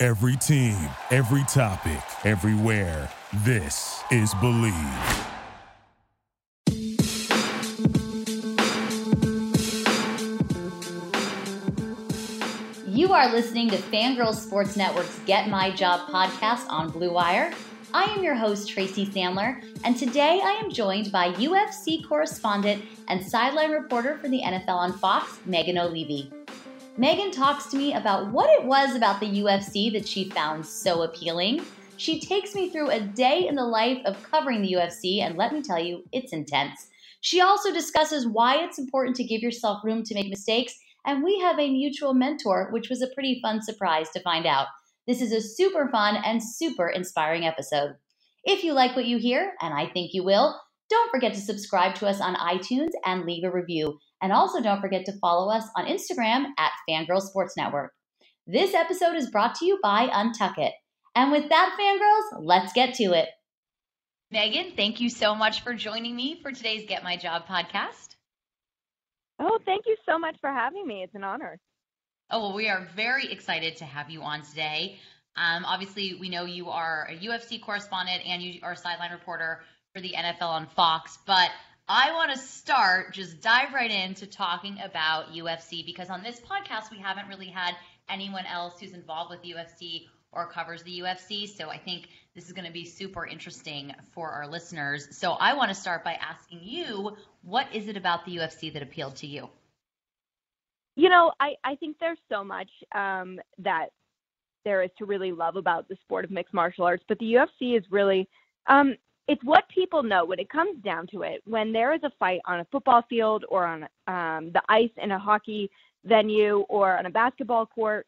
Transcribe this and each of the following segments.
Every team, every topic, everywhere. This is Believe. You are listening to Fangirl Sports Network's Get My Job podcast on Blue Wire. I am your host, Tracy Sandler, and today I am joined by UFC correspondent and sideline reporter for the NFL on Fox, Megan Olivi. Megan talks to me about what it was about the UFC that she found so appealing. She takes me through a day in the life of covering the UFC, and let me tell you, it's intense. She also discusses why it's important to give yourself room to make mistakes, and we have a mutual mentor, which was a pretty fun surprise to find out. This is a super fun and super inspiring episode. If you like what you hear, and I think you will, don't forget to subscribe to us on iTunes and leave a review. And also don't forget to follow us on Instagram at Fangirl Sports Network. This episode is brought to you by Untuck It. And with that, fangirls, let's get to it. Megan, thank you so much for joining me for today's Get My Job podcast. Oh, thank you so much for having me. It's an honor. Oh, well, we are very excited to have you on today. Um, obviously, we know you are a UFC correspondent and you are a sideline reporter for the NFL on Fox, but I want to start just dive right into talking about UFC because on this podcast we haven't really had anyone else who's involved with UFC or covers the UFC. So I think this is going to be super interesting for our listeners. So I want to start by asking you, what is it about the UFC that appealed to you? You know, I, I think there's so much um, that there is to really love about the sport of mixed martial arts, but the UFC is really um, it's what people know when it comes down to it. When there is a fight on a football field or on um, the ice in a hockey venue or on a basketball court,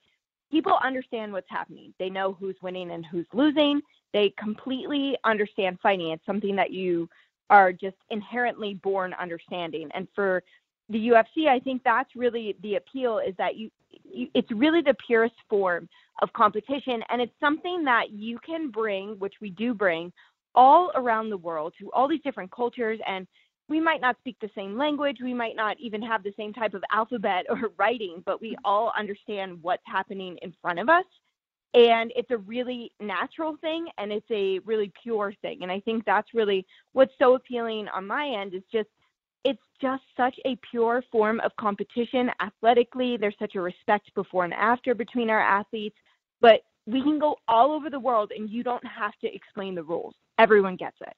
people understand what's happening. They know who's winning and who's losing. They completely understand fighting. It's something that you are just inherently born understanding. And for the UFC, I think that's really the appeal is that you, you it's really the purest form of competition and it's something that you can bring, which we do bring all around the world to all these different cultures and we might not speak the same language we might not even have the same type of alphabet or writing but we all understand what's happening in front of us. And it's a really natural thing and it's a really pure thing. And i think that's really what's so appealing on my end is just it's just such a pure form of competition. Athletically there's such a respect before and after between our athletes but we can go all over the world and you don't have to explain the rules everyone gets it.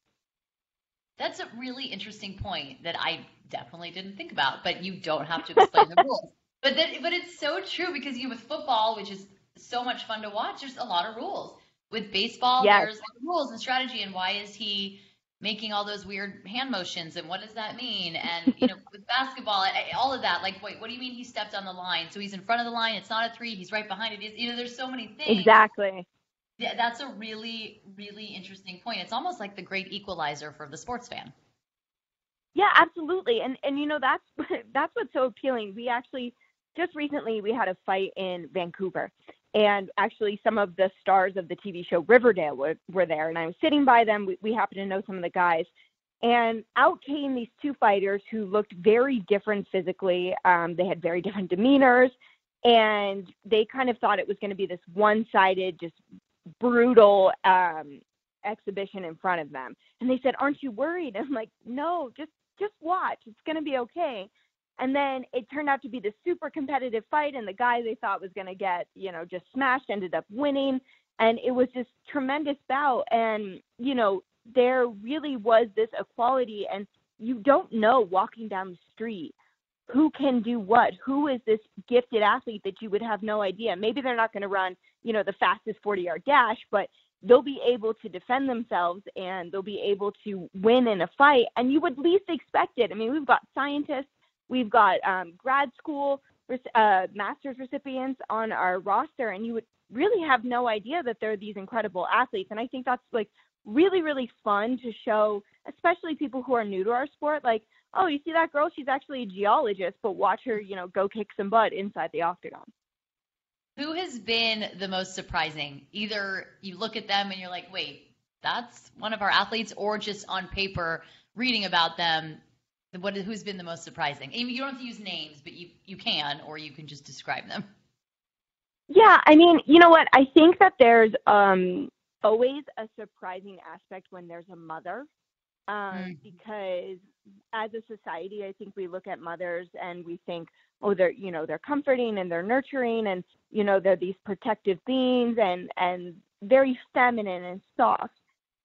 That's a really interesting point that I definitely didn't think about, but you don't have to explain the rules. But that, but it's so true because you with football, which is so much fun to watch, there's a lot of rules. With baseball, yes. there's rules and strategy, and why is he making all those weird hand motions and what does that mean? And you know, with basketball, all of that. Like, wait, what do you mean he stepped on the line? So he's in front of the line. It's not a three. He's right behind it. You know, there's so many things. Exactly. That's a really, really interesting point. It's almost like the great equalizer for the sports fan. Yeah, absolutely. And and you know that's that's what's so appealing. We actually just recently we had a fight in Vancouver. And actually some of the stars of the TV show Riverdale were, were there and I was sitting by them. We, we happen to know some of the guys. And out came these two fighters who looked very different physically. Um, they had very different demeanors and they kind of thought it was going to be this one-sided just brutal um, exhibition in front of them. And they said, "Aren't you worried?" I'm like, "No, just just watch. It's going to be okay." And then it turned out to be this super competitive fight, and the guy they thought was going to get, you know, just smashed ended up winning, and it was this tremendous bout. And you know, there really was this equality, and you don't know walking down the street who can do what who is this gifted athlete that you would have no idea maybe they're not going to run you know the fastest 40 yard dash but they'll be able to defend themselves and they'll be able to win in a fight and you would least expect it i mean we've got scientists we've got um, grad school uh, master's recipients on our roster and you would really have no idea that they're these incredible athletes. And I think that's like really, really fun to show, especially people who are new to our sport. Like, oh, you see that girl? She's actually a geologist, but watch her, you know, go kick some butt inside the octagon. Who has been the most surprising? Either you look at them and you're like, wait, that's one of our athletes, or just on paper reading about them, what who's been the most surprising? You don't have to use names, but you you can, or you can just describe them. Yeah, I mean, you know what? I think that there's um, always a surprising aspect when there's a mother, um, mm. because as a society, I think we look at mothers and we think, oh, they're you know they're comforting and they're nurturing and you know they're these protective beings and and very feminine and soft.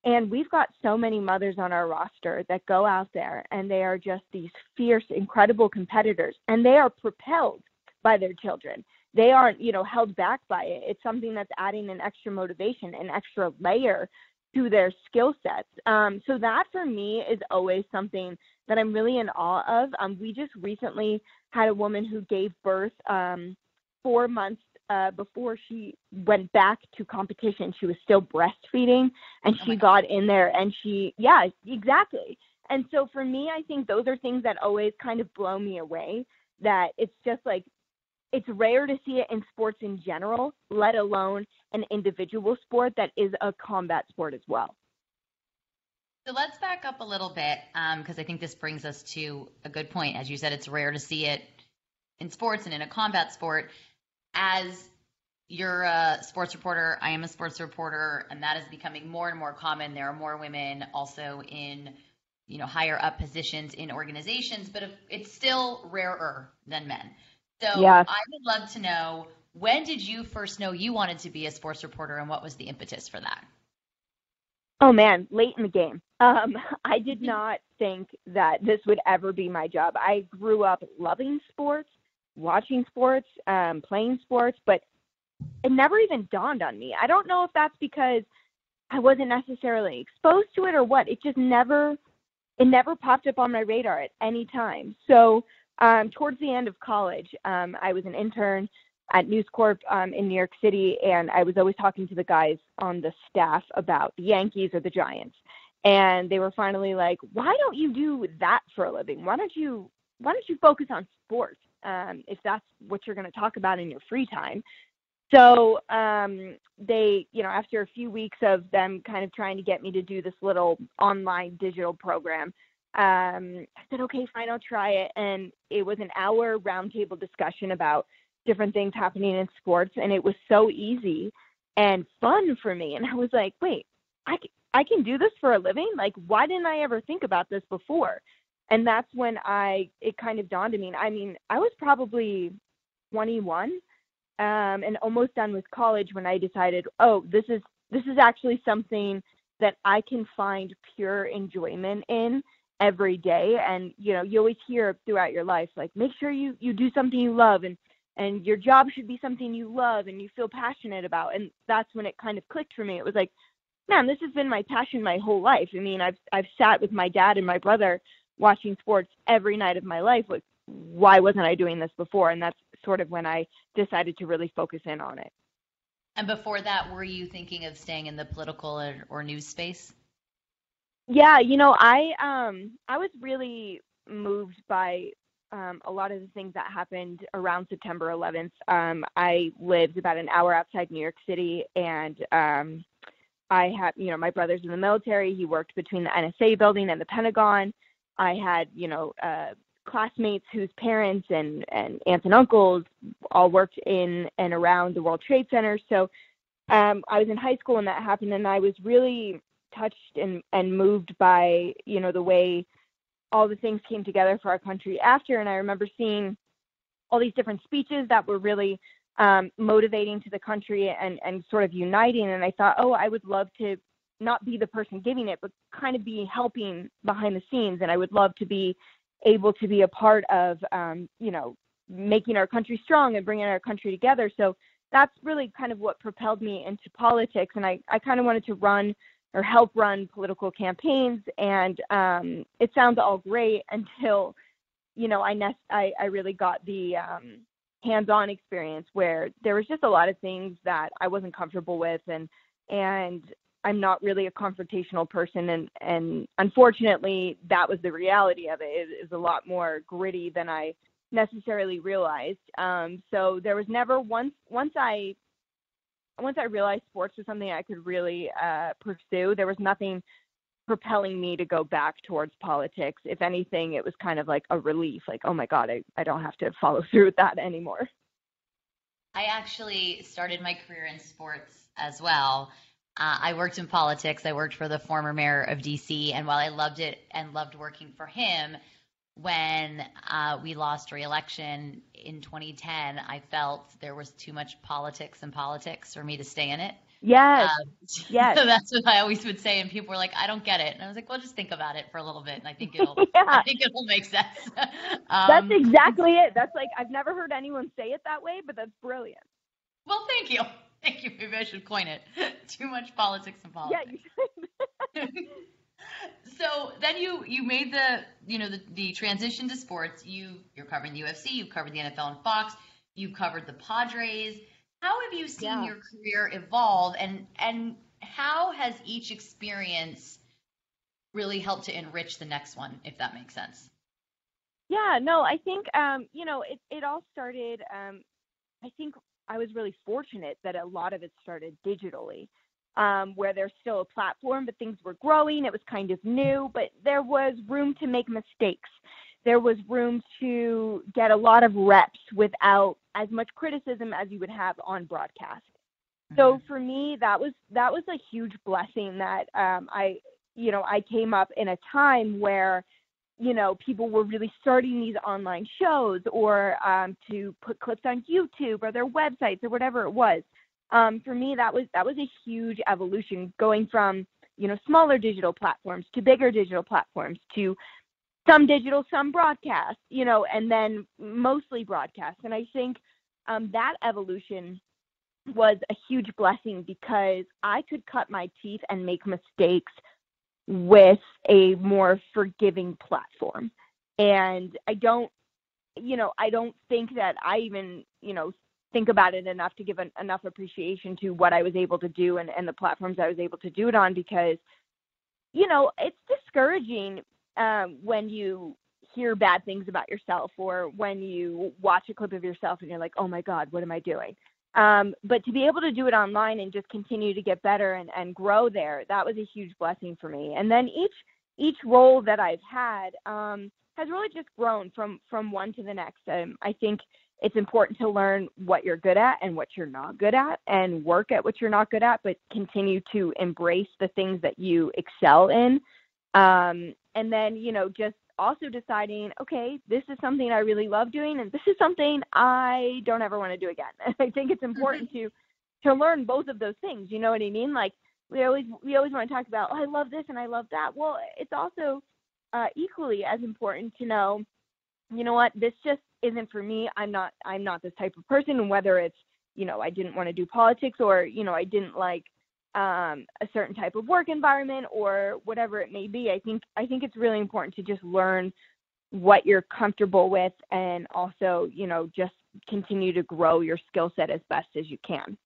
And we've got so many mothers on our roster that go out there and they are just these fierce, incredible competitors and they are propelled by their children. They aren't, you know, held back by it. It's something that's adding an extra motivation, an extra layer to their skill sets. Um, so that for me is always something that I'm really in awe of. Um, we just recently had a woman who gave birth um, four months uh, before she went back to competition, she was still breastfeeding and oh she got in there and she, yeah, exactly. And so for me, I think those are things that always kind of blow me away. That it's just like, it's rare to see it in sports in general, let alone an individual sport that is a combat sport as well. So let's back up a little bit because um, I think this brings us to a good point. As you said, it's rare to see it in sports and in a combat sport as you're a sports reporter, I am a sports reporter, and that is becoming more and more common. There are more women also in you know higher up positions in organizations, but it's still rarer than men. So yes. I would love to know when did you first know you wanted to be a sports reporter, and what was the impetus for that? Oh man, late in the game. Um, I did not think that this would ever be my job. I grew up loving sports watching sports, um, playing sports, but it never even dawned on me. I don't know if that's because I wasn't necessarily exposed to it or what. It just never it never popped up on my radar at any time. So um, towards the end of college, um, I was an intern at News Corp um, in New York City, and I was always talking to the guys on the staff about the Yankees or the Giants. And they were finally like, "Why don't you do that for a living? Why don't you Why don't you focus on sports?" um, if that's what you're going to talk about in your free time. So um, they, you know, after a few weeks of them kind of trying to get me to do this little online digital program, um, I said, okay, fine, I'll try it. And it was an hour roundtable discussion about different things happening in sports, and it was so easy and fun for me. And I was like, wait, I, I can do this for a living? Like, why didn't I ever think about this before? and that's when I it kind of dawned on me. I mean, I was probably 21 um, and almost done with college when I decided, oh, this is this is actually something that I can find pure enjoyment in every day. And you know, you always hear throughout your life, like make sure you you do something you love and and your job should be something you love and you feel passionate about. And that's when it kind of clicked for me. It was like, man, this has been my passion my whole life. I mean, I've I've sat with my dad and my brother watching sports every night of my life like why wasn't i doing this before and that's sort of when i decided to really focus in on it and before that were you thinking of staying in the political or, or news space yeah you know i um i was really moved by um, a lot of the things that happened around September 11th. Um, I lived about an hour outside New York City, and um, I had, you know, my brother's in the military. He worked between the NSA building and the Pentagon. I had, you know, uh, classmates whose parents and, and aunts and uncles all worked in and around the World Trade Center. So um, I was in high school when that happened, and I was really touched and, and moved by, you know, the way all the things came together for our country after. And I remember seeing all these different speeches that were really um, motivating to the country and, and sort of uniting. And I thought, oh, I would love to not be the person giving it, but kind of be helping behind the scenes. And I would love to be able to be a part of, um, you know, making our country strong and bringing our country together. So that's really kind of what propelled me into politics. And I, I kind of wanted to run or help run political campaigns. And um, it sounds all great until, you know, I, nest, I, I really got the um, hands-on experience where there was just a lot of things that I wasn't comfortable with and and I'm not really a confrontational person and and unfortunately that was the reality of it. It is a lot more gritty than I necessarily realized. Um so there was never once once I once I realized sports was something I could really uh pursue, there was nothing propelling me to go back towards politics. If anything, it was kind of like a relief, like, oh my God, I, I don't have to follow through with that anymore. I actually started my career in sports as well. Uh, I worked in politics. I worked for the former mayor of DC. And while I loved it and loved working for him, when uh, we lost re-election in 2010, I felt there was too much politics and politics for me to stay in it. Yes. Um, yes. So that's what I always would say, and people were like, "I don't get it," and I was like, "Well, just think about it for a little bit, and I think it'll, yeah. I think it'll make sense." um, that's exactly it. That's like I've never heard anyone say it that way, but that's brilliant. Well, thank you, thank you. Maybe I should coin it. Too much politics and politics. Yeah. So then you you made the you know the, the transition to sports. You you're covering the UFC. You've covered the NFL and Fox. You've covered the Padres how have you seen yeah. your career evolve and and how has each experience really helped to enrich the next one, if that makes sense? Yeah, no, I think um, you know, it it all started um I think I was really fortunate that a lot of it started digitally. Um, where there's still a platform, but things were growing. It was kind of new, but there was room to make mistakes there was room to get a lot of reps without as much criticism as you would have on broadcast. Mm-hmm. So for me, that was that was a huge blessing that um, I, you know, I came up in a time where, you know, people were really starting these online shows or um, to put clips on YouTube or their websites or whatever it was. Um, for me, that was that was a huge evolution, going from you know smaller digital platforms to bigger digital platforms to some digital, some broadcast, you know, and then mostly broadcast. And I think um, that evolution was a huge blessing because I could cut my teeth and make mistakes with a more forgiving platform. And I don't, you know, I don't think that I even, you know, think about it enough to give an, enough appreciation to what I was able to do and, and the platforms I was able to do it on because, you know, it's discouraging um, when you hear bad things about yourself or when you watch a clip of yourself and you're like, oh my God, what am I doing? Um, but to be able to do it online and just continue to get better and, and grow there, that was a huge blessing for me. And then each each role that I've had um, has really just grown from from one to the next. Um, I think it's important to learn what you're good at and what you're not good at and work at what you're not good at, but continue to embrace the things that you excel in um, and then, you know, just also deciding, okay, this is something I really love doing, and this is something I don't ever want to do again. And I think it's important to to learn both of those things. You know what I mean? Like we always we always want to talk about, oh, I love this and I love that. Well, it's also uh, equally as important to know, you know what, this just isn't for me. I'm not I'm not this type of person. Whether it's you know I didn't want to do politics or you know I didn't like um, a certain type of work environment or whatever it may be. I think I think it's really important to just learn what you're comfortable with and also, you know, just continue to grow your skill set as best as you can.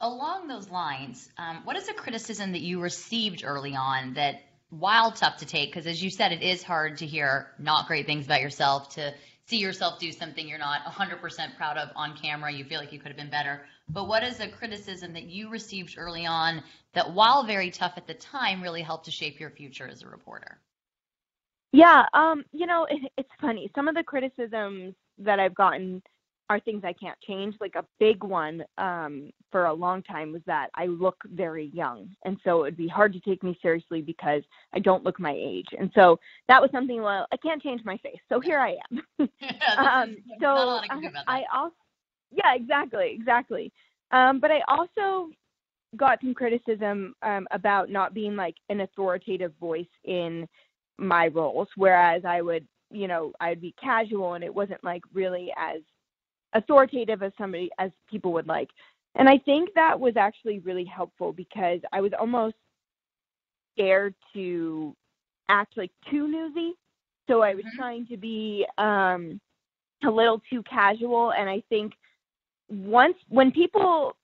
Along those lines, um, what is a criticism that you received early on that, while tough to take, because as you said, it is hard to hear not great things about yourself, to see yourself do something you're not 100% proud of on camera, you feel like you could have been better. But what is a criticism that you received early on that, while very tough at the time, really helped to shape your future as a reporter? Yeah, um, you know, it, it's funny. Some of the criticisms that I've gotten are things I can't change. Like a big one um, for a long time was that I look very young, and so it would be hard to take me seriously because I don't look my age. And so that was something. Well, I can't change my face, so here I am. um, so I, I also, yeah, exactly, exactly. Um, but I also got some criticism um, about not being like an authoritative voice in my roles, whereas I would, you know, I'd be casual and it wasn't like really as authoritative as somebody as people would like. And I think that was actually really helpful because I was almost scared to act like too newsy. So I was mm-hmm. trying to be um a little too casual. And I think once when people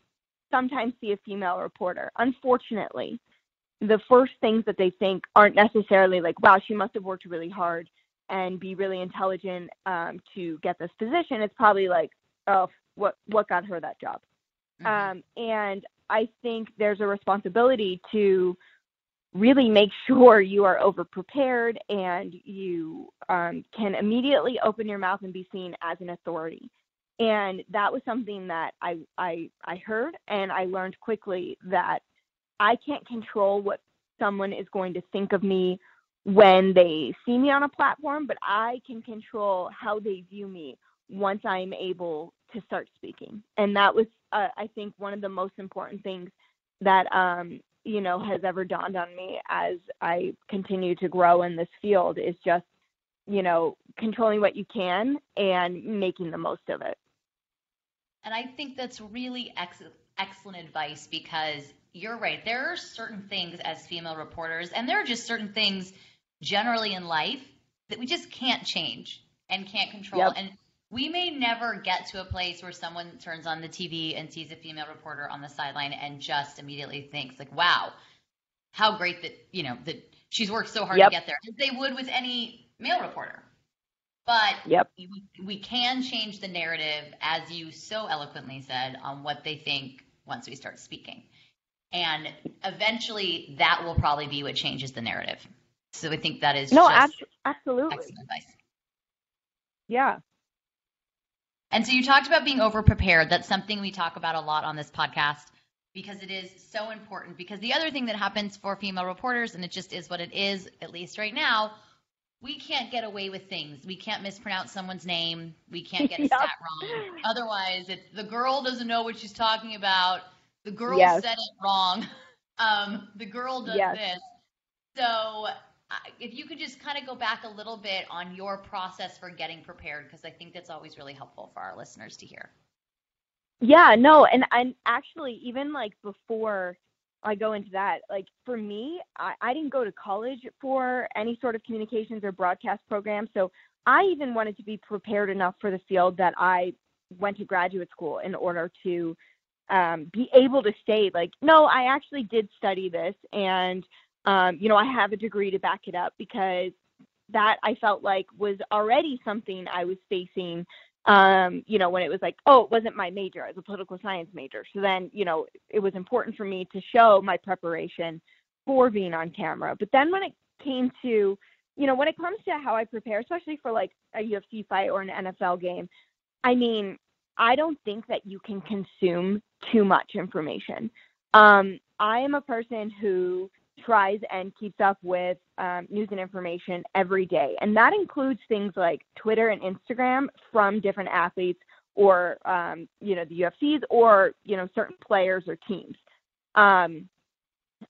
sometimes see a female reporter, unfortunately, the first things that they think aren't necessarily like, wow, she must have worked really hard and be really intelligent um, to get this position. It's probably like, oh, what what got her that job? Mm-hmm. Um, and I think there's a responsibility to really make sure you are over prepared and you um, can immediately open your mouth and be seen as an authority. And that was something that I, I, I heard and I learned quickly that I can't control what someone is going to think of me when they see me on a platform, but I can control how they view me once I'm able to start speaking. And that was, uh, I think, one of the most important things that um, you know has ever dawned on me as I continue to grow in this field is just you know controlling what you can and making the most of it. And I think that's really ex- excellent advice because you're right. There are certain things as female reporters, and there are just certain things generally in life that we just can't change and can't control. Yep. And we may never get to a place where someone turns on the TV and sees a female reporter on the sideline and just immediately thinks like, "Wow, how great that you know that she's worked so hard yep. to get there," as they would with any male reporter. But yep. we, we can change the narrative, as you so eloquently said, on what they think once we start speaking. And eventually, that will probably be what changes the narrative. So I think that is no, ab- absolutely excellent advice. Yeah, and so you talked about being over prepared. That's something we talk about a lot on this podcast because it is so important. Because the other thing that happens for female reporters, and it just is what it is, at least right now, we can't get away with things. We can't mispronounce someone's name. We can't get a yep. stat wrong. Otherwise, it's the girl doesn't know what she's talking about. The girl yes. said it wrong. Um, the girl does yes. this. So if you could just kind of go back a little bit on your process for getting prepared, because I think that's always really helpful for our listeners to hear. Yeah, no, and and actually, even like before I go into that, like for me, I, I didn't go to college for any sort of communications or broadcast program, so I even wanted to be prepared enough for the field that I went to graduate school in order to um, be able to say like, no, I actually did study this, and um, you know, I have a degree to back it up because that I felt like was already something I was facing. Um, you know, when it was like, oh, it wasn't my major, I was a political science major. So then, you know, it was important for me to show my preparation for being on camera. But then when it came to, you know, when it comes to how I prepare, especially for like a UFC fight or an NFL game, I mean, I don't think that you can consume too much information. Um, I am a person who tries and keeps up with um, news and information every day. And that includes things like Twitter and Instagram from different athletes or, um, you know, the UFCs or, you know, certain players or teams. Um,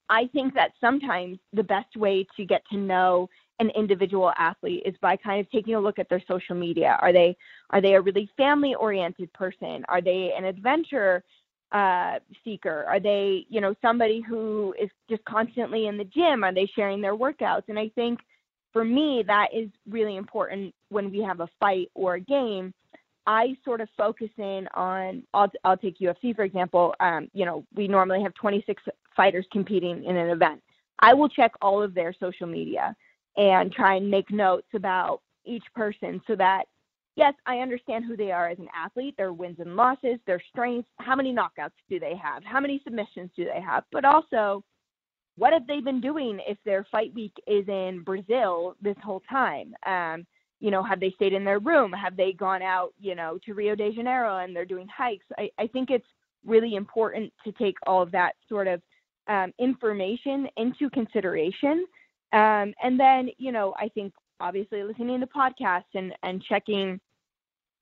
I think that sometimes the best way to get to know an individual athlete is by kind of taking a look at their social media. Are they are they a really family oriented person? Are they an adventure uh, seeker? Are they, you know, somebody who is just constantly in the gym? Are they sharing their workouts? And I think for me, that is really important when we have a fight or a game. I sort of focus in on, I'll, I'll take UFC for example. Um, you know, we normally have 26 fighters competing in an event. I will check all of their social media and try and make notes about each person so that yes, I understand who they are as an athlete, their wins and losses, their strengths, how many knockouts do they have, how many submissions do they have, but also what have they been doing if their fight week is in Brazil this whole time? Um, you know, have they stayed in their room? Have they gone out, you know, to Rio de Janeiro and they're doing hikes? I, I think it's really important to take all of that sort of um, information into consideration. Um, and then, you know, I think obviously listening to podcasts and, and checking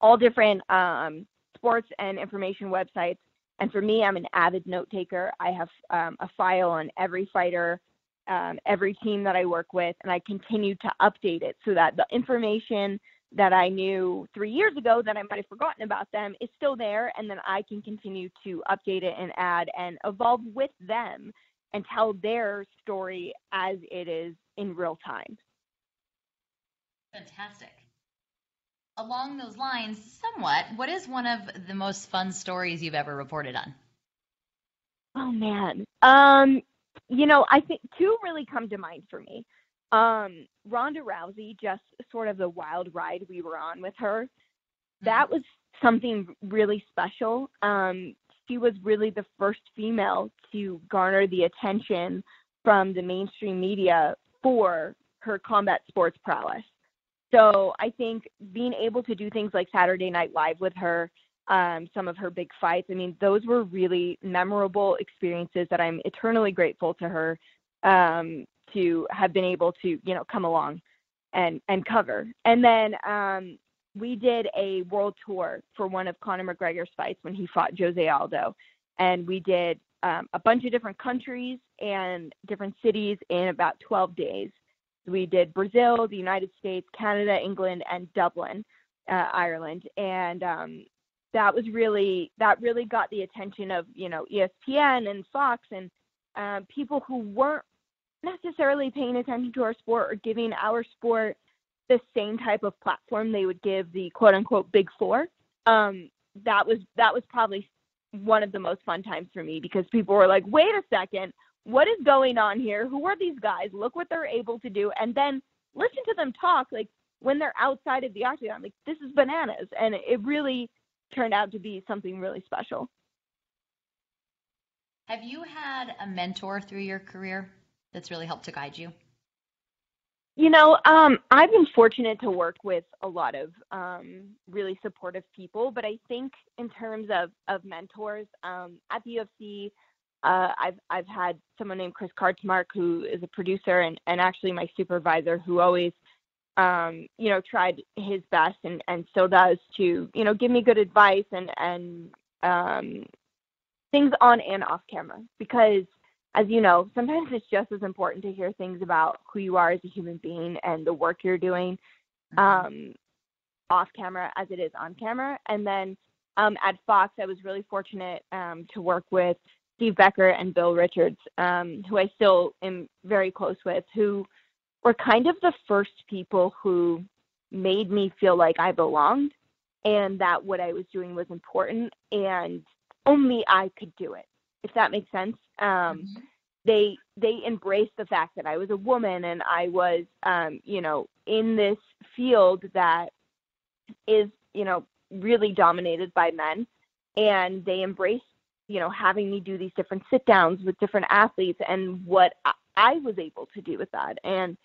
all different um, sports and information websites. And for me, I'm an avid note taker. I have um, a file on every fighter, um, every team that I work with, and I continue to update it so that the information that I knew three years ago that I might have forgotten about them is still there, and then I can continue to update it and add and evolve with them and tell their story as it is in real time. Fantastic. Along those lines, somewhat, what is one of the most fun stories you've ever reported on? Oh man. Um, you know, I think two really come to mind for me. Um, Ronda Rousey, just sort of the wild ride we were on with her. Mm-hmm. That was something really special. Um, she was really the first female to garner the attention from the mainstream media for her combat sports prowess. So I think being able to do things like Saturday Night Live with her, um, some of her big fights, I mean, those were really memorable experiences that I'm eternally grateful to her um, to have been able to, you know, come along and and cover. And then um, we did a world tour for one of Conor McGregor's fights when he fought Jose Aldo, and we did um, a bunch of different countries and different cities in about 12 days. We did Brazil, the United States, Canada, England, and Dublin, uh, Ireland, and um, that was really that really got the attention of you know ESPN and Fox and uh, people who weren't necessarily paying attention to our sport or giving our sport the same type of platform they would give the quote unquote big four. Um, that was that was probably one of the most fun times for me because people were like, wait a second, what is going on here? Who are these guys? Look what they're able to do. And then listen to them talk like when they're outside of the octagon. Like, this is bananas. And it really turned out to be something really special. Have you had a mentor through your career that's really helped to guide you? You know, um, I've been fortunate to work with a lot of um, really supportive people, but I think in terms of, of mentors um, at the UFC, uh, I've I've had someone named Chris Kartsmark who is a producer and, and actually my supervisor who always um, you know tried his best and, and still does to you know give me good advice and and um, things on and off camera because as you know sometimes it's just as important to hear things about who you are as a human being and the work you're doing mm-hmm. um, off camera as it is on camera and then um, at Fox I was really fortunate um, to work with Steve Becker and Bill Richards, um, who I still am very close with, who were kind of the first people who made me feel like I belonged and that what I was doing was important and only I could do it, if that makes sense. Um, mm-hmm. They they embraced the fact that I was a woman and I was, um, you know, in this field that is, you know, really dominated by men, and they embraced you know, having me do these different sit downs with different athletes and what I was able to do with that. And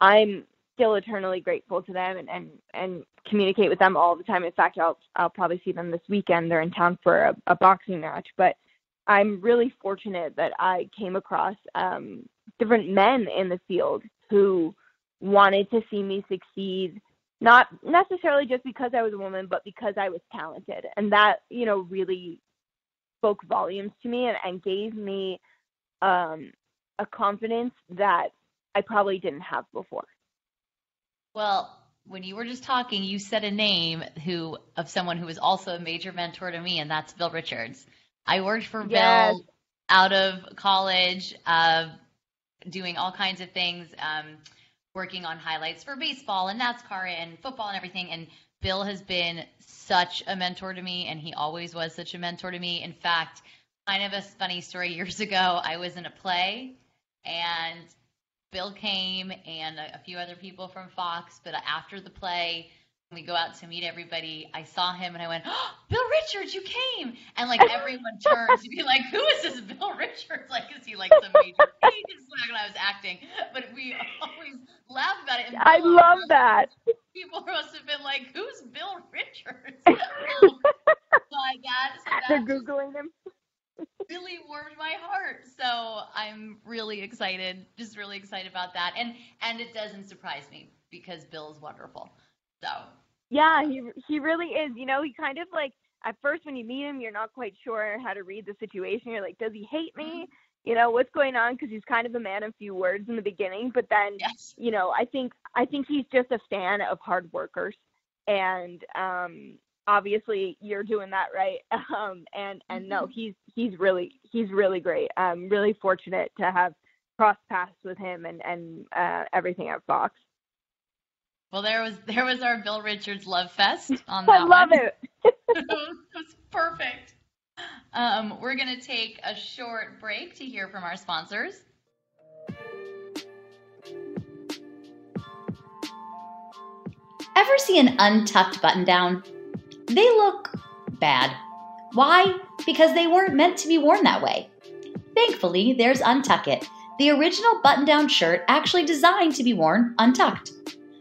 I'm still eternally grateful to them and, and, and communicate with them all the time. In fact, I'll, I'll probably see them this weekend. They're in town for a, a boxing match, but I'm really fortunate that I came across um, different men in the field who wanted to see me succeed not necessarily just because I was a woman, but because I was talented. And that, you know, really spoke volumes to me and, and gave me um, a confidence that I probably didn't have before. Well, when you were just talking, you said a name who of someone who was also a major mentor to me, and that's Bill Richards. I worked for yes. Bill out of college, uh, doing all kinds of things, um, working on highlights for baseball and NASCAR and football and everything. And Bill has been such a mentor to me, and he always was such a mentor to me. In fact, kind of a funny story years ago, I was in a play, and Bill came and a, a few other people from Fox. But after the play, we go out to meet everybody, I saw him and I went, oh, Bill Richards, you came. And like everyone turns to be like, who is this Bill Richards? Like, is he like some major when I was acting? But we always laugh about it. I love that. People must have been like, who's Bill Richards? my God. So They're Googling him. really warmed my heart. So I'm really excited, just really excited about that. And and it doesn't surprise me because Bill's wonderful. So yeah, he he really is. You know, he kind of like at first when you meet him, you're not quite sure how to read the situation. You're like, does he hate me? Mm-hmm. You know, what's going on? Because he's kind of a man of few words in the beginning, but then, yes. you know, I think I think he's just a fan of hard workers, and um, obviously you're doing that right. Um, and and no, mm-hmm. he's he's really he's really great. I'm really fortunate to have crossed paths with him and and uh, everything at Fox. Well, there was there was our Bill Richards love fest on that I love one. it. it was perfect. Um, we're gonna take a short break to hear from our sponsors. Ever see an untucked button down? They look bad. Why? Because they weren't meant to be worn that way. Thankfully, there's Untuck It, the original button down shirt actually designed to be worn untucked.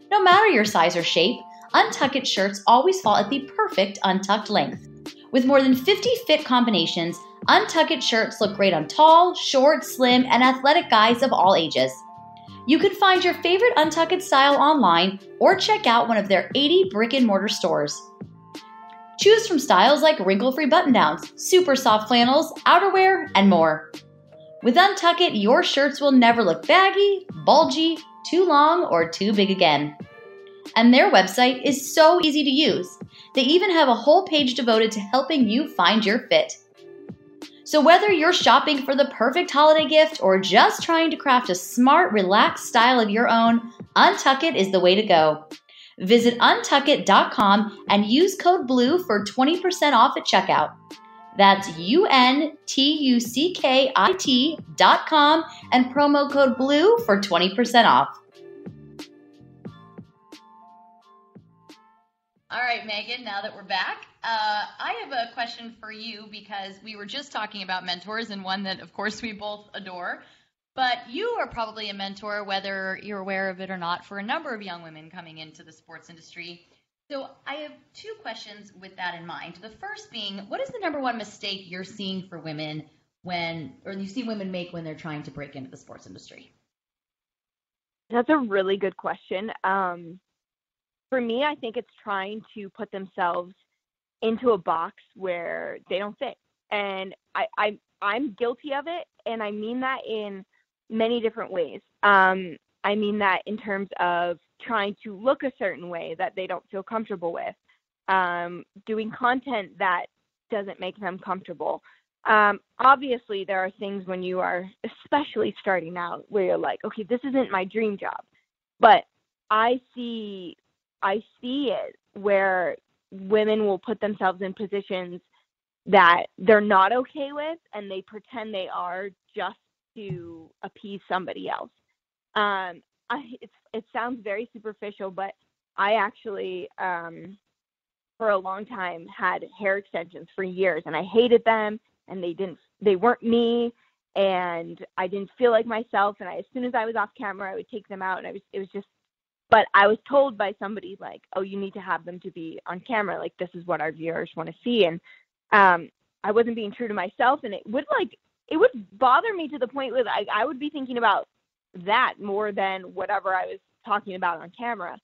No matter your size or shape, Untuck It shirts always fall at the perfect untucked length. With more than 50 fit combinations, Untuck It shirts look great on tall, short, slim, and athletic guys of all ages. You can find your favorite Untuck It style online or check out one of their 80 brick and mortar stores. Choose from styles like wrinkle free button downs, super soft flannels, outerwear, and more. With Untuck It, your shirts will never look baggy, bulgy, too long, or too big again. And their website is so easy to use. They even have a whole page devoted to helping you find your fit. So, whether you're shopping for the perfect holiday gift or just trying to craft a smart, relaxed style of your own, Untuck It is the way to go. Visit untuckit.com and use code BLUE for 20% off at checkout. That's U N T U C K I T dot com and promo code BLUE for 20% off. All right, Megan, now that we're back, uh, I have a question for you because we were just talking about mentors and one that, of course, we both adore. But you are probably a mentor, whether you're aware of it or not, for a number of young women coming into the sports industry. So I have two questions with that in mind. The first being, what is the number one mistake you're seeing for women when, or you see women make when they're trying to break into the sports industry? That's a really good question. Um, for me, I think it's trying to put themselves into a box where they don't fit, and I, I I'm guilty of it, and I mean that in many different ways. Um, I mean that in terms of trying to look a certain way that they don't feel comfortable with, um, doing content that doesn't make them comfortable. Um, obviously, there are things when you are especially starting out where you're like, okay, this isn't my dream job, but I see I see it where women will put themselves in positions that they're not okay with and they pretend they are just to appease somebody else. Um, I, it sounds very superficial, but I actually, um, for a long time, had hair extensions for years, and I hated them, and they didn't, they weren't me, and I didn't feel like myself. And I, as soon as I was off camera, I would take them out, and I was, it was just but I was told by somebody like, "Oh, you need to have them to be on camera. Like this is what our viewers want to see." And um, I wasn't being true to myself, and it would like it would bother me to the point where I, I would be thinking about that more than whatever I was talking about on camera.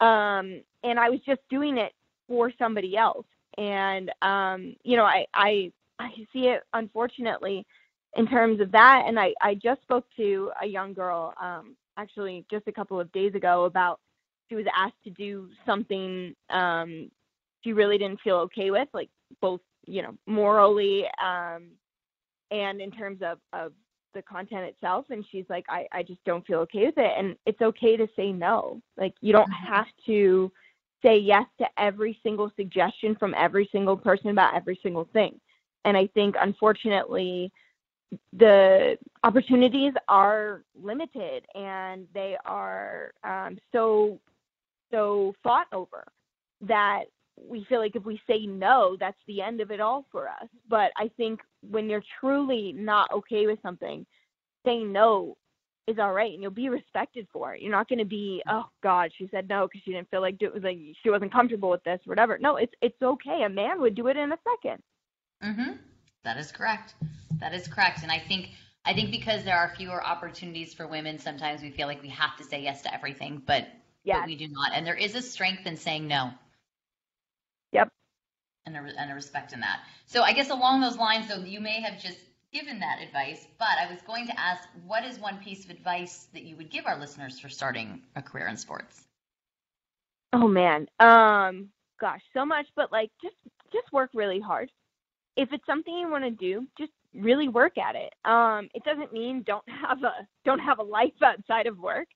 Um, and I was just doing it for somebody else. And um, you know, I I I see it unfortunately in terms of that. And I I just spoke to a young girl um, actually just a couple of days ago about she was asked to do something um she really didn't feel okay with like both you know morally um and in terms of of the content itself. And she's like I I just don't feel okay with it. And it's okay to say no. Like you don't have to say yes to every single suggestion from every single person about every single thing. And I think unfortunately the opportunities are limited and they are um, so so fought over that we feel like if we say no, that's the end of it all for us. But I think when you're truly not okay with something, saying no is all right, and you'll be respected for it. You're not going to be, oh God, she said no because she didn't feel like it. Was like she wasn't comfortable with this, whatever. No, it's it's okay. A man would do it in a 2nd Mm-hmm. That is correct. That is correct. And I think I think because there are fewer opportunities for women, sometimes we feel like we have to say yes to everything, but, yes. but we do not. And there is a strength in saying no. Yep. And a, and a respect in that. So I guess along those lines, though, you may have just given that advice, but I was going to ask, what is one piece of advice that you would give our listeners for starting a career in sports? Oh man, um, gosh, so much, but like just just work really hard. If it's something you want to do, just really work at it. Um, it doesn't mean don't have a don't have a life outside of work,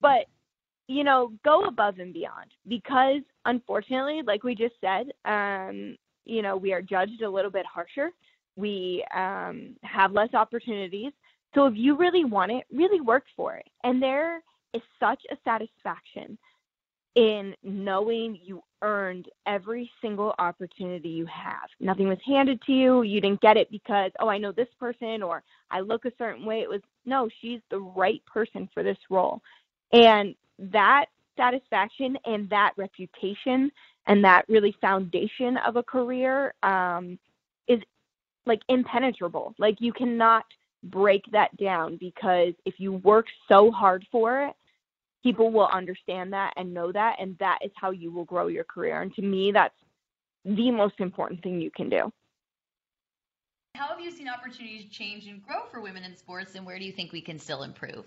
but you know, go above and beyond because unfortunately, like we just said, um, you know, we are judged a little bit harsher. We um, have less opportunities. So if you really want it, really work for it. And there is such a satisfaction in knowing you earned every single opportunity you have. Nothing was handed to you. You didn't get it because, oh, I know this person or I look a certain way. It was, no, she's the right person for this role. And that satisfaction and that reputation and that really foundation of a career um, is like impenetrable. Like you cannot break that down because if you work so hard for it, people will understand that and know that and that is how you will grow your career. And to me that's the most important thing you can do. How have you seen opportunities change and grow for women in sports and where do you think we can still improve?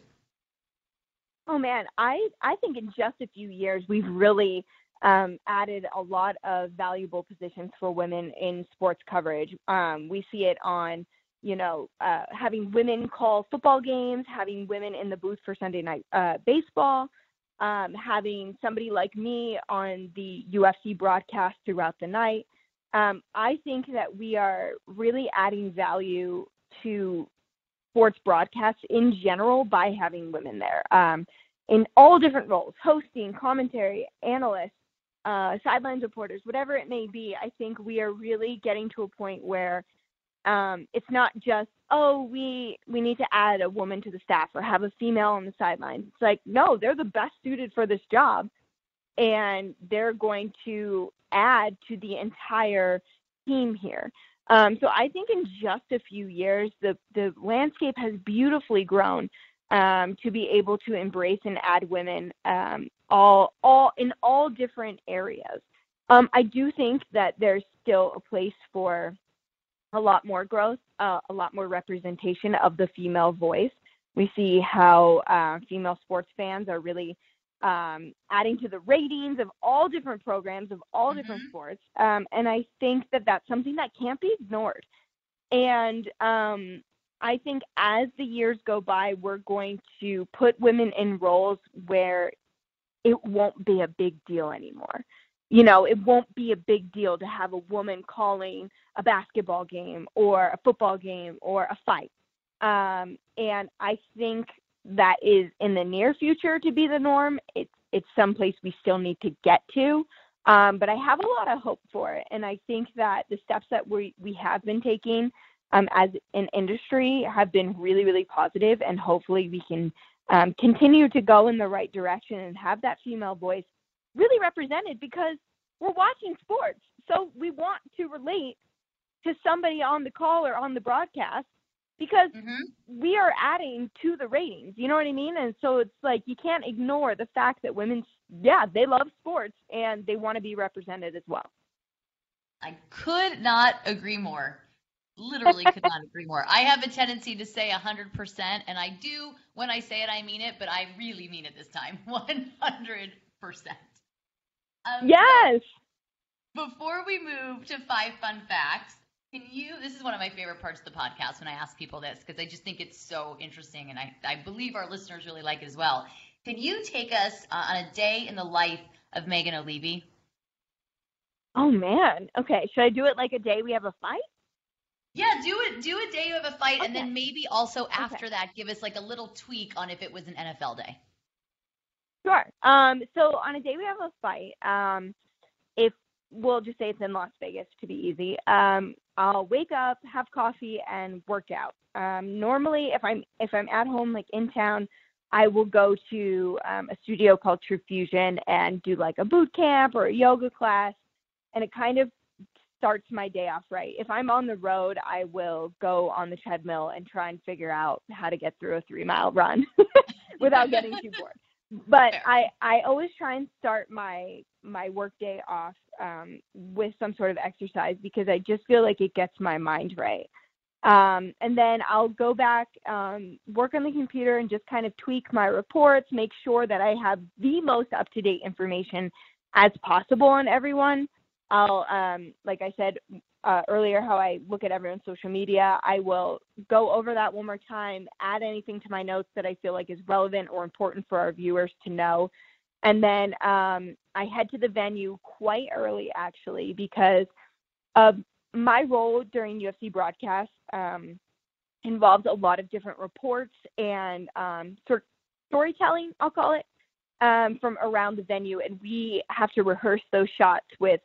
Oh man i i think in just a few years we've really um, added a lot of valuable positions for women in sports coverage. Um, we see it on you know, uh, having women call football games, having women in the booth for Sunday night uh, baseball, um, having somebody like me on the UFC broadcast throughout the night. Um, I think that we are really adding value to sports broadcasts in general by having women there um, in all different roles hosting, commentary, analysts, uh, sidelines reporters, whatever it may be. I think we are really getting to a point where um, it's not just oh we we need to add a woman to the staff or have a female on the sidelines. It's like no, they're the best suited for this job, and they're going to add to the entire team here. Um, so I think in just a few years, the the landscape has beautifully grown um, to be able to embrace and add women um, all all in all different areas. Um, I do think that there's still a place for a lot more growth, uh, a lot more representation of the female voice. We see how uh, female sports fans are really um, adding to the ratings of all different programs of all mm-hmm. different sports, um, and I think that that's something that can't be ignored. And um, I think as the years go by, we're going to put women in roles where it won't be a big deal anymore you know, it won't be a big deal to have a woman calling a basketball game or a football game or a fight. Um, and I think that is in the near future to be the norm. It's it's someplace we still need to get to. Um, but I have a lot of hope for it, and I think that the steps that we we have been taking um, as an industry have been really really positive, and hopefully we can um, continue to go in the right direction and have that female voice really represented because we're watching sports. So we want to relate to somebody on the call or on the broadcast because mm-hmm. we are adding to the ratings. You know what I mean? And so it's like you can't ignore the fact that women, yeah, they love sports and they want to be represented as well. I could not agree more. Literally could not agree more. I have a tendency to say 100%, and I do when I say it, I mean it, but I really mean it this time 100%. Um, yes. Before we move to five fun facts, can you? This is one of my favorite parts of the podcast when I ask people this because I just think it's so interesting, and I, I believe our listeners really like it as well. Can you take us uh, on a day in the life of Megan Olivi? Oh man. Okay. Should I do it like a day we have a fight? Yeah, do it. Do a day you have a fight, okay. and then maybe also after okay. that, give us like a little tweak on if it was an NFL day. Sure. Um, so on a day we have a fight, um, if we'll just say it's in Las Vegas to be easy, um, I'll wake up, have coffee, and work out. Um, normally, if I'm if I'm at home, like in town, I will go to um, a studio called True Fusion and do like a boot camp or a yoga class, and it kind of starts my day off right. If I'm on the road, I will go on the treadmill and try and figure out how to get through a three mile run without getting too bored but I I always try and start my my workday off um, with some sort of exercise because I just feel like it gets my mind right. Um, and then I'll go back, um, work on the computer, and just kind of tweak my reports, make sure that I have the most up to date information as possible on everyone. I'll, um, like I said, uh, earlier how I look at everyone's social media. I will go over that one more time, add anything to my notes that I feel like is relevant or important for our viewers to know. And then um, I head to the venue quite early, actually, because of my role during UFC broadcasts um, involves a lot of different reports and um, sort of storytelling, I'll call it, um, from around the venue. And we have to rehearse those shots with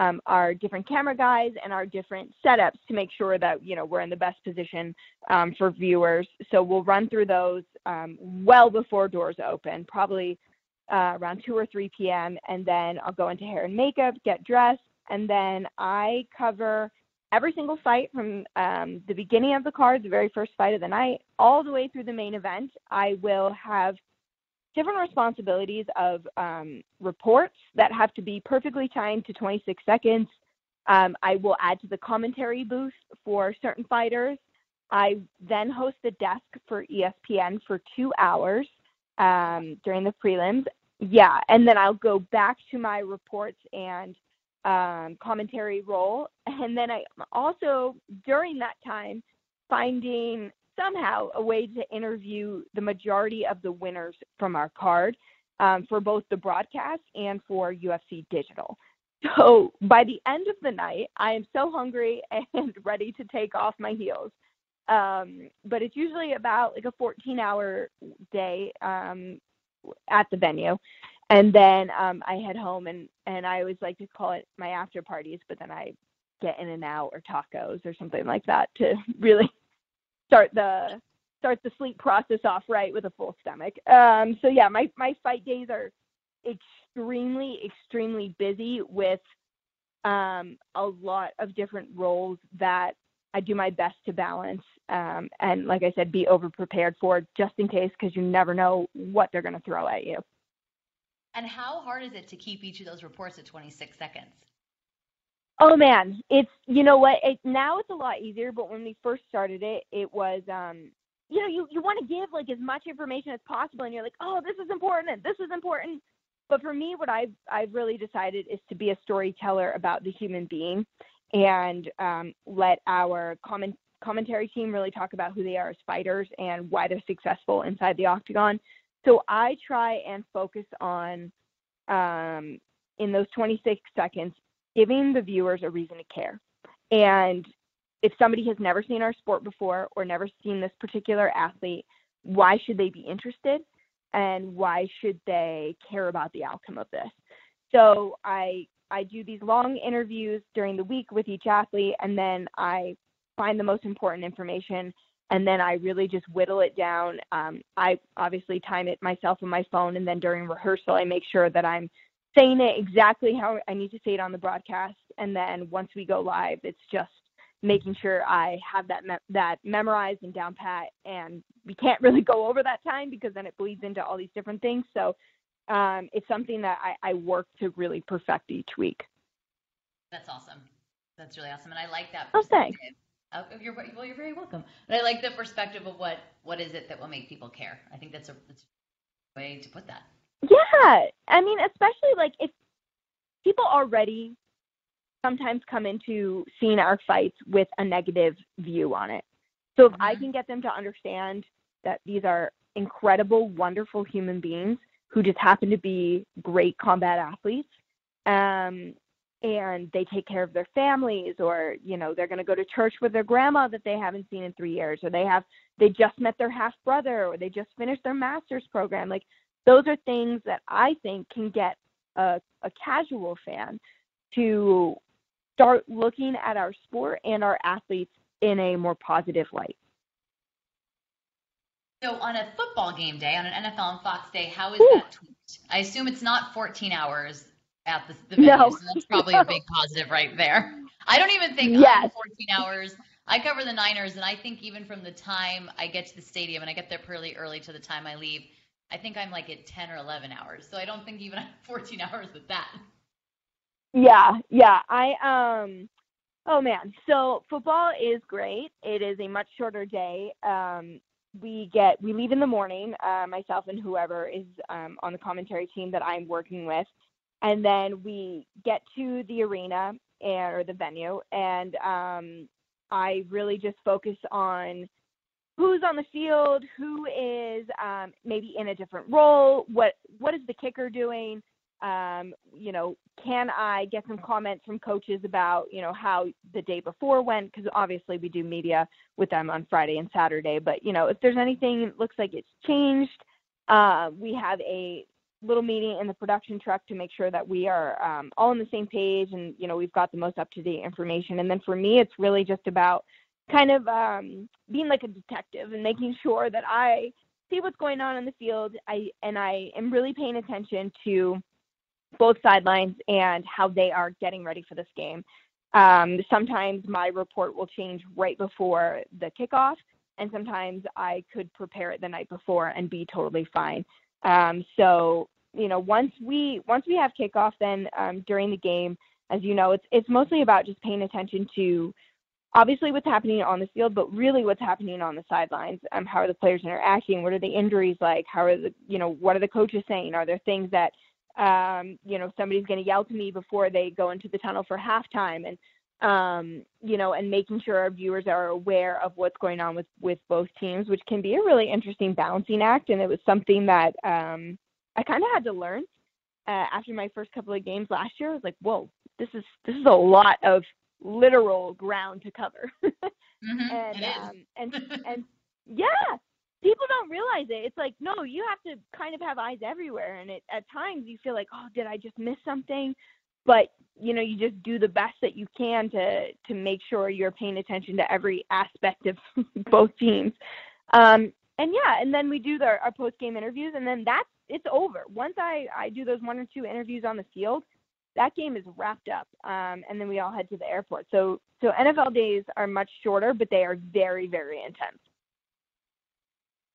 um, our different camera guys and our different setups to make sure that you know we're in the best position um, for viewers. So we'll run through those um, well before doors open, probably uh, around 2 or 3 p.m. And then I'll go into hair and makeup, get dressed, and then I cover every single fight from um, the beginning of the card, the very first fight of the night, all the way through the main event. I will have different responsibilities of um, reports that have to be perfectly timed to 26 seconds. Um, I will add to the commentary booth for certain fighters. I then host the desk for ESPN for two hours um, during the prelims. Yeah, and then I'll go back to my reports and um, commentary role. And then I also, during that time, finding somehow a way to interview the majority of the winners from our card um, for both the broadcast and for UFC Digital. So by the end of the night, I am so hungry and ready to take off my heels. Um, but it's usually about like a 14 hour day um, at the venue. And then um, I head home and, and I always like to call it my after parties, but then I get in and out or tacos or something like that to really start the start the sleep process off right with a full stomach. Um, so yeah, my my fight days are extremely extremely busy with um, a lot of different roles that I do my best to balance um, and like I said, be over prepared for just in case because you never know what they're going to throw at you. And how hard is it to keep each of those reports at 26 seconds? Oh man, it's you know what? It, now it's a lot easier, but when we first started it, it was um you know you you want to give like as much information as possible, and you're like, oh, this is important, and this is important. But for me, what I've I've really decided is to be a storyteller about the human being, and um, let our comment commentary team really talk about who they are as fighters and why they're successful inside the octagon. So I try and focus on um, in those 26 seconds giving the viewers a reason to care. And if somebody has never seen our sport before or never seen this particular athlete, why should they be interested? And why should they care about the outcome of this? So I I do these long interviews during the week with each athlete, and then I find the most important information, and then I really just whittle it down. Um, I obviously time it myself on my phone, and then during rehearsal, I make sure that I'm saying it exactly how I need to say it on the broadcast, and then once we go live, it's just making sure I have that me- that memorized and down pat. And we can't really go over that time because then it bleeds into all these different things. So um, it's something that I, I work to really perfect each week. That's awesome. That's really awesome, and I like that. Oh, thanks. Oh, you're well. You're very welcome. But I like the perspective of what what is it that will make people care. I think that's a, that's a way to put that. Yeah, I mean, especially like if people already sometimes come into seeing our fights with a negative view on it. So if mm-hmm. I can get them to understand that these are incredible, wonderful human beings who just happen to be great combat athletes, um, and they take care of their families, or you know they're going to go to church with their grandma that they haven't seen in three years, or they have they just met their half brother, or they just finished their master's program. Like those are things that I think can get a, a casual fan to start looking at our sport and our athletes in a more positive light. So on a football game day, on an NFL on Fox day, how is Ooh. that tweaked? I assume it's not 14 hours at the, the venue, no. so that's probably no. a big positive right there. I don't even think yes. 14 hours. I cover the Niners, and I think even from the time I get to the stadium, and I get there pretty early to the time I leave, I think I'm like at 10 or 11 hours. So I don't think even 14 hours with that. Yeah, yeah. I um oh man. So football is great. It is a much shorter day. Um we get we leave in the morning, uh, myself and whoever is um, on the commentary team that I'm working with, and then we get to the arena and, or the venue, and um, I really just focus on who's on the field, who is um, maybe in a different role, what what is the kicker doing? Um, you know, can I get some comments from coaches about you know how the day before went? Because obviously we do media with them on Friday and Saturday, but you know if there's anything looks like it's changed, uh, we have a little meeting in the production truck to make sure that we are um, all on the same page and you know we've got the most up to date information. And then for me, it's really just about kind of um, being like a detective and making sure that I see what's going on in the field. I and I am really paying attention to both sidelines and how they are getting ready for this game. Um, sometimes my report will change right before the kickoff, and sometimes I could prepare it the night before and be totally fine. Um, so you know, once we once we have kickoff, then um, during the game, as you know, it's it's mostly about just paying attention to obviously what's happening on the field, but really what's happening on the sidelines. Um, how are the players interacting? What are the injuries like? How are the you know what are the coaches saying? Are there things that um, you know somebody's going to yell to me before they go into the tunnel for halftime? And um, you know, and making sure our viewers are aware of what's going on with with both teams, which can be a really interesting balancing act. And it was something that um, I kind of had to learn uh, after my first couple of games last year. I was like, whoa, this is this is a lot of literal ground to cover. mm-hmm, and um, and and yeah, people don't realize it. It's like no, you have to kind of have eyes everywhere, and it, at times you feel like, oh, did I just miss something? But you know, you just do the best that you can to to make sure you're paying attention to every aspect of both teams. Um, and yeah, and then we do the, our post game interviews, and then that's it's over. Once I I do those one or two interviews on the field, that game is wrapped up, um, and then we all head to the airport. So so NFL days are much shorter, but they are very very intense.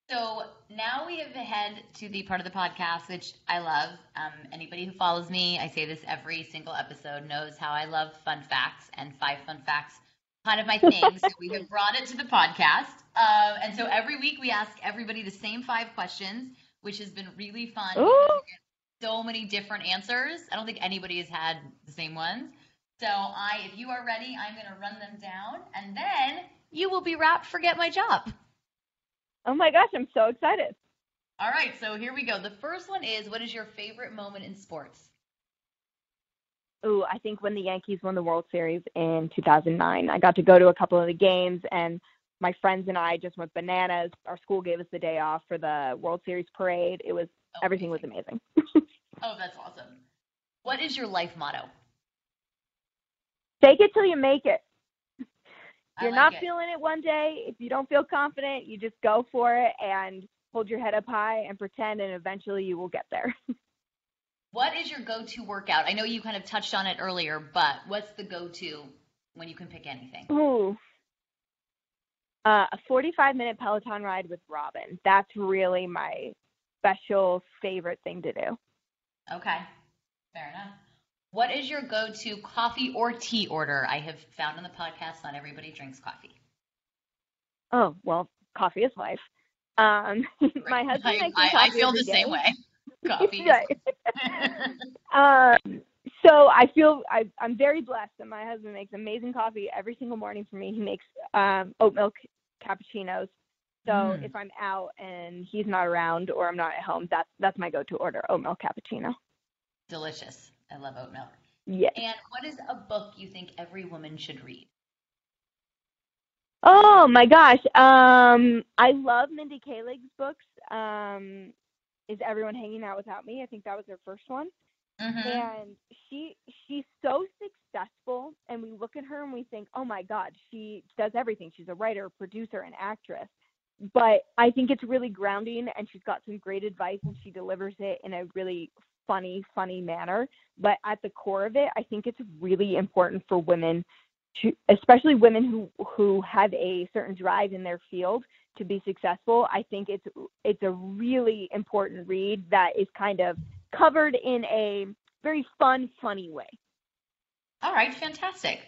So now we have head to the part of the podcast which I love. Um, anybody who follows me, I say this every single episode, knows how I love fun facts and five fun facts, kind of my thing. so we have brought it to the podcast, uh, and so every week we ask everybody the same five questions, which has been really fun. So many different answers. I don't think anybody has had the same ones. So I, if you are ready, I'm going to run them down, and then you will be wrapped. Forget my job. Oh my gosh, I'm so excited. All right, so here we go. The first one is what is your favorite moment in sports? Ooh, I think when the Yankees won the World Series in 2009. I got to go to a couple of the games and my friends and I just went bananas. Our school gave us the day off for the World Series parade. It was oh, everything was amazing. oh, that's awesome. What is your life motto? Fake it till you make it you're like not it. feeling it one day, if you don't feel confident, you just go for it and hold your head up high and pretend, and eventually you will get there. what is your go to workout? I know you kind of touched on it earlier, but what's the go to when you can pick anything? Ooh. Uh, a 45 minute Peloton ride with Robin. That's really my special favorite thing to do. Okay, fair enough. What is your go to coffee or tea order? I have found on the podcast not everybody drinks coffee. Oh, well, coffee is life. Um, my husband I, makes I, coffee I feel the day. same way. Coffee. um, so I feel I, I'm very blessed that my husband makes amazing coffee every single morning for me. He makes um, oat milk cappuccinos. So Mm. if I'm out and he's not around or I'm not at home, that's that's my go-to order: oat milk cappuccino. Delicious. I love oat milk. Yes. And what is a book you think every woman should read? Oh my gosh. Um, I love Mindy Kaling's books. Um, is everyone hanging out without me? I think that was her first one. Mm-hmm. And she she's so successful, and we look at her and we think, oh my God, she does everything. She's a writer, producer, and actress. But I think it's really grounding, and she's got some great advice, and she delivers it in a really funny, funny manner. But at the core of it, I think it's really important for women to, especially women who who have a certain drive in their field to be successful. I think it's it's a really important read that is kind of covered in a very fun, funny way. All right, fantastic.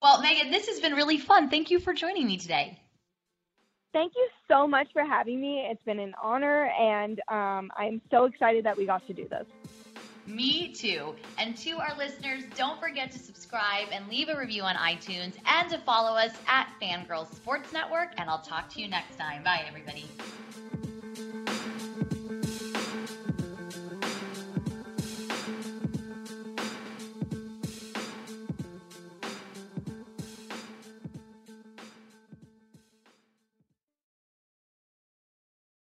Well, Megan, this has been really fun. Thank you for joining me today. Thank you so much for having me. It's been an honor, and um, I'm so excited that we got to do this. Me too. And to our listeners, don't forget to subscribe and leave a review on iTunes and to follow us at Fangirls Sports Network. And I'll talk to you next time. Bye, everybody.